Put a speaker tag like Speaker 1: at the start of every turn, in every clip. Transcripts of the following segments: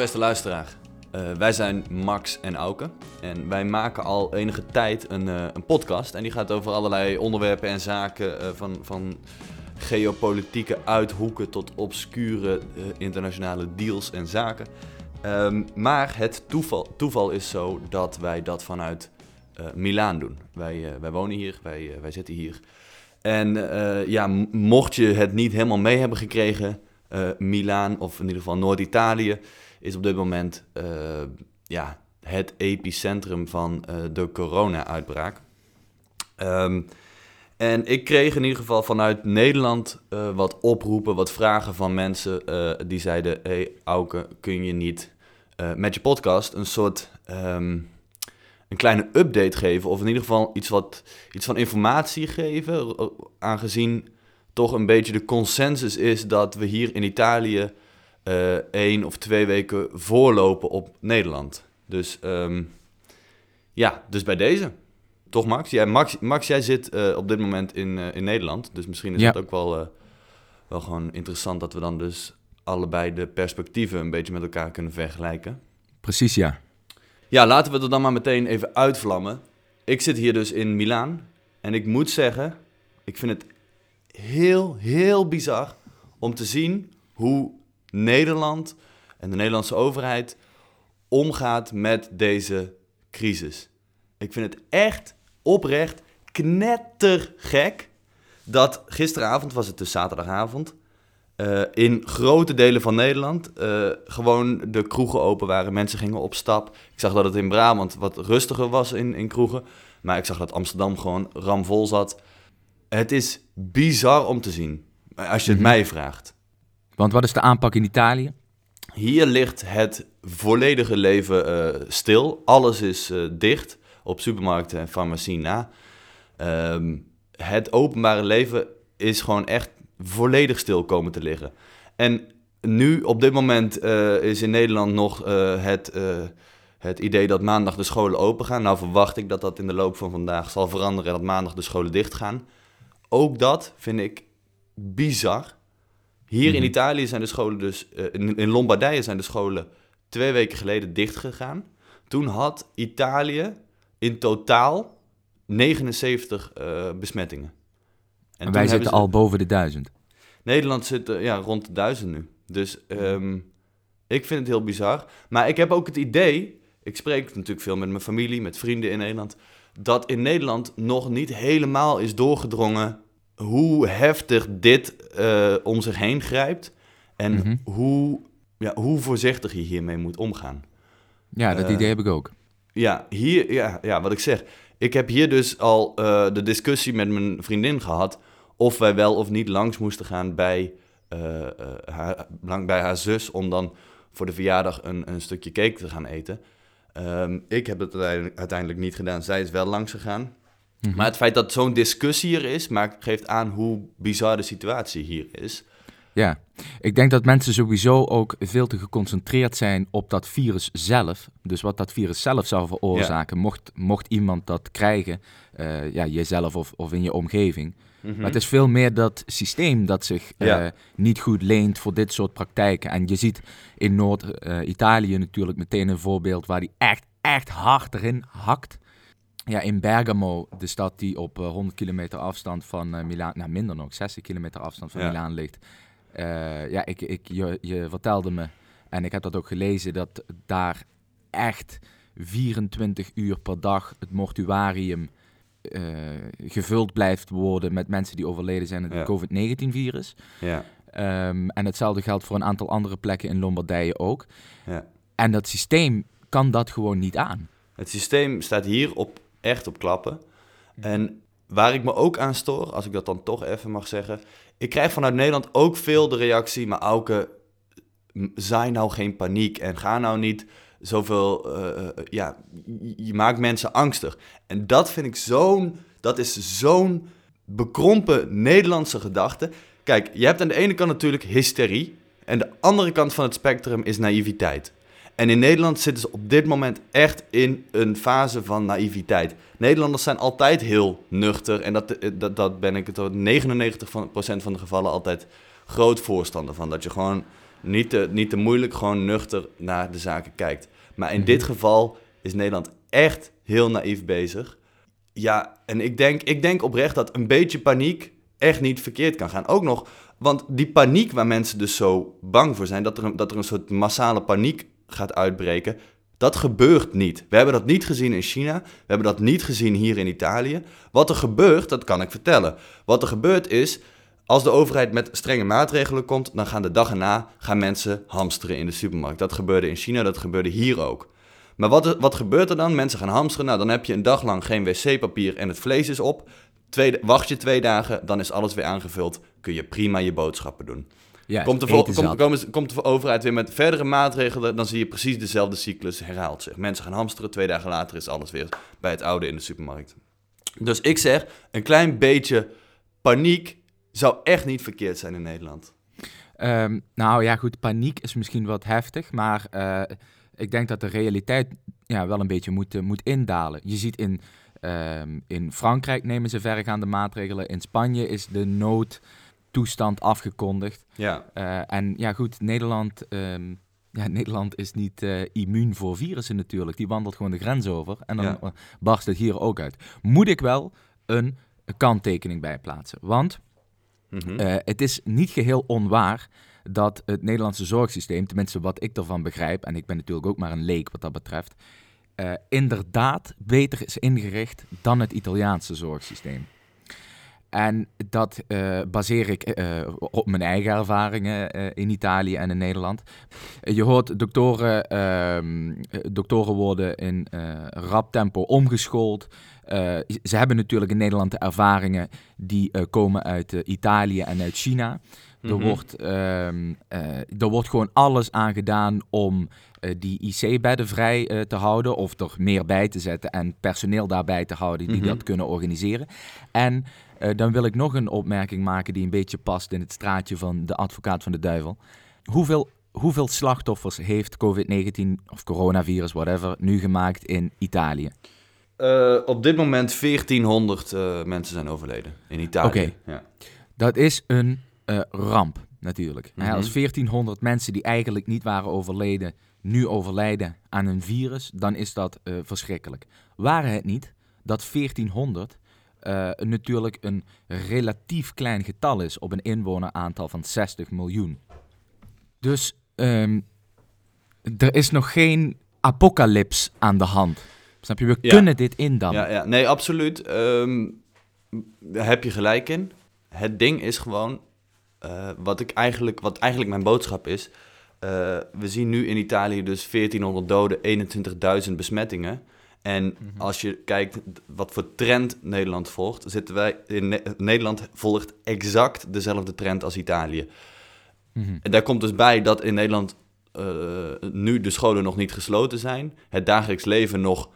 Speaker 1: Beste luisteraar. Uh, wij zijn Max en Auke en wij maken al enige tijd een, uh, een podcast en die gaat over allerlei onderwerpen en zaken uh, van, van geopolitieke uithoeken tot obscure internationale deals en zaken. Um, maar het toeval, toeval is zo dat wij dat vanuit Milaan doen. Wij, wij wonen hier, wij, wij zitten hier. En ja, mocht je het niet helemaal mee hebben gekregen, Milaan of in ieder geval Noord-Italië is op dit moment uh, ja, het epicentrum van uh, de corona-uitbraak. Um, en ik kreeg in ieder geval vanuit Nederland wat oproepen, wat vragen van mensen die zeiden: Hey Auke, kun je niet met je podcast een soort. Um, een kleine update geven, of in ieder geval iets, wat, iets van informatie geven, aangezien toch een beetje de consensus is dat we hier in Italië uh, één of twee weken voorlopen op Nederland. Dus um, ja, dus bij deze. Toch Max? Jij, Max, Max, jij zit uh, op dit moment in, uh, in Nederland. Dus misschien is ja. het ook wel, wel gewoon interessant dat we dan dus allebei de perspectieven een beetje met elkaar kunnen vergelijken.
Speaker 2: Precies, ja.
Speaker 1: Ja, laten we er dan maar meteen even uitvlammen. Ik zit hier dus in Milaan. En ik moet zeggen, ik vind het heel, heel bizar om te zien hoe Nederland en de Nederlandse overheid omgaat met deze crisis. Ik vind het echt oprecht knettergek dat gisteravond, was het dus zaterdagavond, uh, in grote delen van Nederland uh, gewoon de kroegen open waren. Mensen gingen op stap. Ik zag dat het in Brabant wat rustiger was in, in kroegen. Maar ik zag dat Amsterdam gewoon ramvol zat. Het is bizar om te zien, als je het mm -hmm. mij vraagt.
Speaker 2: Want wat is de aanpak in Italië?
Speaker 1: Hier ligt het volledige leven uh, stil. Alles is uh, dicht op supermarkten en farmacie na. Um, het openbare leven is gewoon echt volledig stil komen te liggen. En nu, op dit moment, uh, is in Nederland nog het, het idee dat maandag de scholen open gaan. Nou verwacht ik dat dat in de loop van vandaag zal veranderen en dat maandag de scholen dicht gaan. Ook dat vind ik bizar. Hier in Italië zijn de scholen dus, uh, in, in, Lombardije zijn de scholen twee weken geleden dicht gegaan. Toen had Italië in totaal 79 uh, besmettingen.
Speaker 2: En, en wij zitten al boven de duizend.
Speaker 1: Nederland zit uh, ja, rond de duizend nu. Dus um, ik vind het heel bizar. Maar ik heb ook het idee, ik spreek natuurlijk veel met mijn familie, met vrienden in Nederland, dat in Nederland nog niet helemaal is doorgedrongen hoe heftig dit uh, om zich heen grijpt en mm -hmm. hoe, ja, hoe voorzichtig je hiermee moet omgaan.
Speaker 2: Ja, dat uh, idee heb ik ook.
Speaker 1: Ja, hier, ja, ja, wat ik zeg. Ik heb hier dus al uh, de discussie met mijn vriendin gehad of wij wel of niet langs moesten gaan bij, haar, bij haar zus om dan voor de verjaardag een, een stukje cake te gaan eten. Um, ik heb het uiteindelijk niet gedaan. Zij is wel langs gegaan. Mm-hmm. Maar het feit dat zo'n discussie er is, maakt, geeft aan hoe bizar de situatie hier is.
Speaker 2: Ja, ik denk dat mensen sowieso ook veel te geconcentreerd zijn op dat virus zelf. Dus wat dat virus zelf zou veroorzaken, ja. mocht, mocht iemand dat krijgen, uh, ja, jezelf of, of in je omgeving. Mm-hmm. Maar het is veel meer dat systeem dat zich ja. uh, niet goed leent voor dit soort praktijken. En je ziet in Noord-Italië natuurlijk meteen een voorbeeld waar die echt, echt hard erin hakt. Ja, in Bergamo, de stad die op uh, 100 kilometer afstand van uh, Milaan, nou minder nog, 60 kilometer afstand van ja. Milaan ligt. Uh, ja, ik, ik, je, je vertelde me, en ik heb dat ook gelezen, dat daar echt 24 uur per dag het mortuarium uh, gevuld blijft worden met mensen die overleden zijn aan het ja. COVID-19-virus. Ja. Um, en hetzelfde geldt voor een aantal andere plekken in Lombardije ook. Ja. En dat systeem kan dat gewoon niet aan.
Speaker 1: Het systeem staat hier op echt op klappen. En waar ik me ook aan stoor, als ik dat dan toch even mag zeggen. Ik krijg vanuit Nederland ook veel de reactie, maar Auke, zaai nou geen paniek en ga nou niet zoveel, uh, ja, je maakt mensen angstig. En dat vind ik zo'n, dat is zo'n bekrompen Nederlandse gedachte. Kijk, je hebt aan de ene kant natuurlijk hysterie en de andere kant van het spectrum is naïviteit. En in Nederland zitten ze op dit moment echt in een fase van naïviteit. Nederlanders zijn altijd heel nuchter. En dat, dat, dat ben ik tot 99% van de gevallen altijd groot voorstander van. Dat je gewoon Niet te, niet te moeilijk, gewoon nuchter naar de zaken kijkt. Maar in
Speaker 2: Mhm.
Speaker 1: dit geval is Nederland echt heel naïef bezig. Ja, en ik denk, ik denk oprecht dat een beetje paniek echt niet verkeerd kan gaan. Ook nog, want die paniek waar mensen dus zo bang voor zijn, dat er een, dat er een soort massale paniek gaat uitbreken, dat gebeurt niet. We hebben dat niet gezien in China, we hebben dat niet gezien hier in Italië. Wat er gebeurt, dat kan ik vertellen. Wat er gebeurt is, als de overheid met strenge maatregelen komt, dan gaan de dag erna gaan mensen hamsteren in de supermarkt. Dat gebeurde in China, dat gebeurde hier ook. Maar wat, wat gebeurt er dan? Mensen gaan hamsteren. Nou, dan heb je een dag lang geen wc-papier en het vlees is op. Tweede, wacht je twee dagen, dan is alles weer aangevuld. Kun je prima je boodschappen doen.
Speaker 2: Ja,
Speaker 1: Komt de, komt,
Speaker 2: zat.
Speaker 1: komen- komt de overheid weer met verdere maatregelen, dan zie je precies dezelfde cyclus herhaald zich. Mensen gaan hamsteren, twee dagen later is alles weer bij het oude in de supermarkt. Dus ik zeg, een klein beetje paniek zou echt niet verkeerd zijn in Nederland.
Speaker 2: Ehm, nou ja, goed, paniek is misschien wat heftig, maar eh, ik denk dat de realiteit ja, wel een beetje moet, eh, moet indalen. Je ziet in, ehm, in Frankrijk nemen ze verregaande maatregelen, in Spanje is de noodtoestand afgekondigd.
Speaker 1: Ja,
Speaker 2: Eh, en ja, goed, Nederland, ehm, ja, Nederland is niet eh, immuun voor virussen natuurlijk. Die wandelt gewoon de grens over en dan
Speaker 1: Ja.
Speaker 2: eh, barst het hier ook uit. Moet ik wel een kanttekening bij plaatsen? Want
Speaker 1: Mhm.
Speaker 2: het is niet geheel onwaar dat het Nederlandse zorgsysteem, tenminste wat ik ervan begrijp, en ik ben natuurlijk ook maar een leek wat dat betreft, inderdaad beter is ingericht dan het Italiaanse zorgsysteem. En dat eh, baseer ik eh, op mijn eigen ervaringen eh, in Italië en in Nederland. Eh, je hoort doktoren, ehm, eh, doktoren worden in eh, rap tempo omgeschoold. Eh, ze hebben natuurlijk in Nederland de ervaringen die eh, komen uit eh, Italië en uit China. Er,
Speaker 1: Mhm.
Speaker 2: wordt, ehm, eh, er wordt gewoon alles aan gedaan om eh, die IC-bedden vrij eh, te houden. Of er meer bij te zetten en personeel daarbij te houden die
Speaker 1: Mhm.
Speaker 2: dat kunnen organiseren. En eh, dan wil ik nog een opmerking maken die een beetje past in het straatje van de advocaat van de duivel. Hoeveel, hoeveel slachtoffers heeft COVID-19 of coronavirus, whatever, nu gemaakt in Italië?
Speaker 1: Eh, op dit moment 1400 eh, mensen zijn overleden in Italië.
Speaker 2: Oké.
Speaker 1: Ja.
Speaker 2: Dat is een eh, ramp, natuurlijk. Hè,
Speaker 1: Mhm.
Speaker 2: Als 1400 mensen die eigenlijk niet waren overleden, nu overlijden aan een virus, dan is dat eh, verschrikkelijk. Waren het niet dat 1400 eh, natuurlijk een relatief klein getal is op een inwoneraantal van 60 miljoen. Dus ehm, er is nog geen apocalyps aan de hand. Snap je? We
Speaker 1: Ja.
Speaker 2: kunnen dit indammen.
Speaker 1: Ja, ja, nee, absoluut. Ehm, daar heb je gelijk in. Het ding is gewoon, eh, wat, ik eigenlijk, wat eigenlijk mijn boodschap is. eh, we zien nu in Italië dus 1400 doden, 21.000 besmettingen. En
Speaker 2: Mhm.
Speaker 1: als je kijkt wat voor trend Nederland volgt, zitten wij in Ne- Nederland volgt exact dezelfde trend als Italië.
Speaker 2: Mhm.
Speaker 1: En daar komt dus bij dat in Nederland eh, nu de scholen nog niet gesloten zijn. Het dagelijks leven nog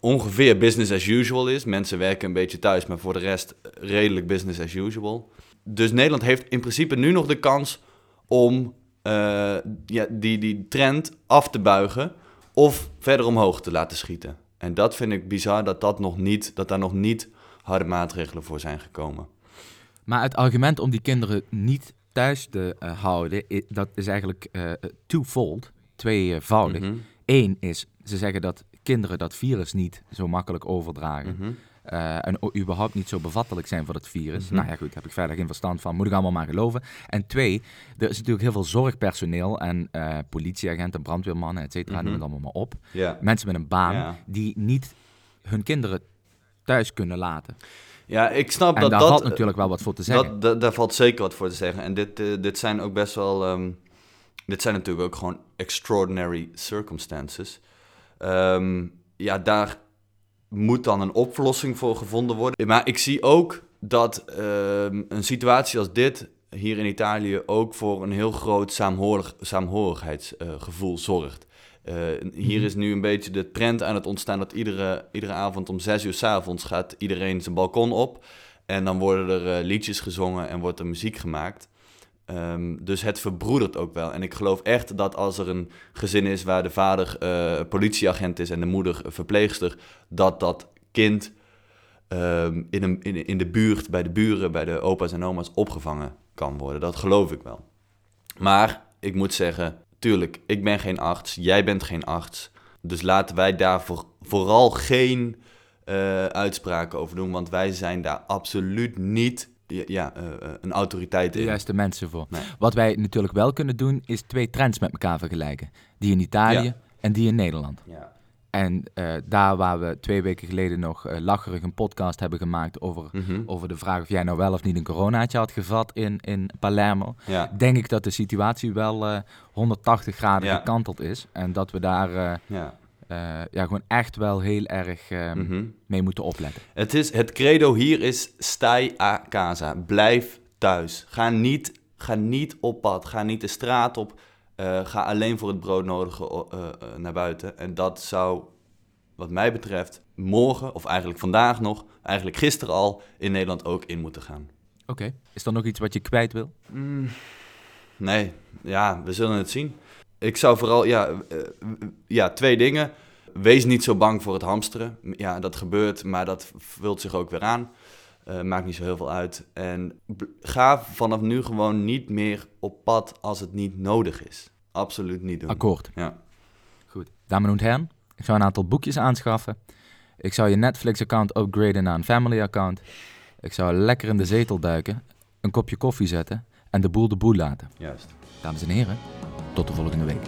Speaker 1: ongeveer business as usual is. Mensen werken een beetje thuis, maar voor de rest redelijk business as usual. Dus Nederland heeft in principe nu nog de kans om eh, ja, die, die trend af te buigen of verder omhoog te laten schieten. En dat vind ik bizar dat, dat, nog niet, dat daar nog niet harde maatregelen voor zijn gekomen.
Speaker 2: Maar het argument om die kinderen niet thuis te eh, houden, dat is eigenlijk eh twofold, tweevoudig.
Speaker 1: Mhm,
Speaker 2: Eén is, ze zeggen dat kinderen dat virus niet zo makkelijk overdragen.
Speaker 1: mhm.
Speaker 2: Eh, en überhaupt niet zo bevattelijk zijn voor het virus.
Speaker 1: Mhm.
Speaker 2: Nou ja, goed, daar heb ik verder geen verstand van. Moet ik allemaal maar geloven. En twee, er is natuurlijk heel veel zorgpersoneel en eh, politieagenten, brandweermannen, et cetera,
Speaker 1: Mhm.
Speaker 2: noem het allemaal maar op. Mensen met een baan die niet hun kinderen thuis kunnen laten.
Speaker 1: ja, ik snap
Speaker 2: En
Speaker 1: dat
Speaker 2: daar
Speaker 1: dat...
Speaker 2: valt natuurlijk wel wat voor te zeggen.
Speaker 1: Dat, da- daar valt zeker wat voor te zeggen. En dit, eh, dit zijn ook best wel. ehm, dit zijn natuurlijk ook gewoon extraordinary circumstances. Ehm, ja, daar moet dan een oplossing voor gevonden worden. Maar ik zie ook dat ehm, een situatie als dit hier in Italië ook voor een heel groot saamhorig, saamhorigheidsgevoel zorgt. Eh, hier
Speaker 2: Mhm.
Speaker 1: is nu een beetje de trend aan het ontstaan dat iedere, iedere avond om zes uur s avonds gaat iedereen zijn balkon op. En dan worden er eh, liedjes gezongen en wordt er muziek gemaakt. Ehm, dus het verbroedert ook wel. En ik geloof echt dat als er een gezin is waar de vader eh, politieagent is en de moeder verpleegster, dat dat kind ehm, in, in, in de buurt, bij de buren, bij de opa's en oma's opgevangen kan worden. Dat geloof ik wel. Maar ik moet zeggen, tuurlijk, ik ben geen arts, jij bent geen arts. Dus laten wij daar voor, vooral geen uh, uitspraken over doen, want wij zijn daar absoluut niet ja, uh, een autoriteit in.
Speaker 2: De juiste mensen voor. Wat wij natuurlijk wel kunnen doen, is twee trends met elkaar vergelijken. Die in Italië en die in Nederland. Ja. En uh, daar waar we twee weken geleden nog uh, lacherig een podcast hebben gemaakt over, mm over de vraag of jij nou wel of niet een coronaatje had gevat in, in Palermo, ja. denk ik dat de situatie wel uh, 180 graden gekanteld is. En dat we daar ja. ja, gewoon echt wel heel erg mm -hmm. mee moeten opletten.
Speaker 1: Het, is, het credo hier is stai a casa. Blijf thuis. Ga niet, ga niet op pad. Ga niet de straat op. Uh, ga alleen voor het broodnodige uh, uh, naar buiten. En dat zou, wat mij betreft, morgen, of eigenlijk vandaag nog, eigenlijk gisteren al, in Nederland ook in moeten gaan.
Speaker 2: Oké. Is er nog iets wat je kwijt wil?
Speaker 1: Mm, nee, ja, we zullen het zien. Ik zou vooral, ja, ja, twee dingen. Wees niet zo bang voor het hamsteren. Ja, dat gebeurt, maar dat vult zich ook weer aan. Uh, maakt niet zo heel veel uit. En ga vanaf nu gewoon niet meer op pad als het niet nodig is. Absoluut niet doen.
Speaker 2: Akkoord.
Speaker 1: Ja.
Speaker 2: Goed. Dames en heren, ik zou een aantal boekjes aanschaffen. Ik zou je Netflix-account upgraden naar een family-account. Ik zou lekker in de zetel duiken, een kopje koffie zetten en de boel de boel laten.
Speaker 1: Juist.
Speaker 2: Dames en heren, tot de volgende week.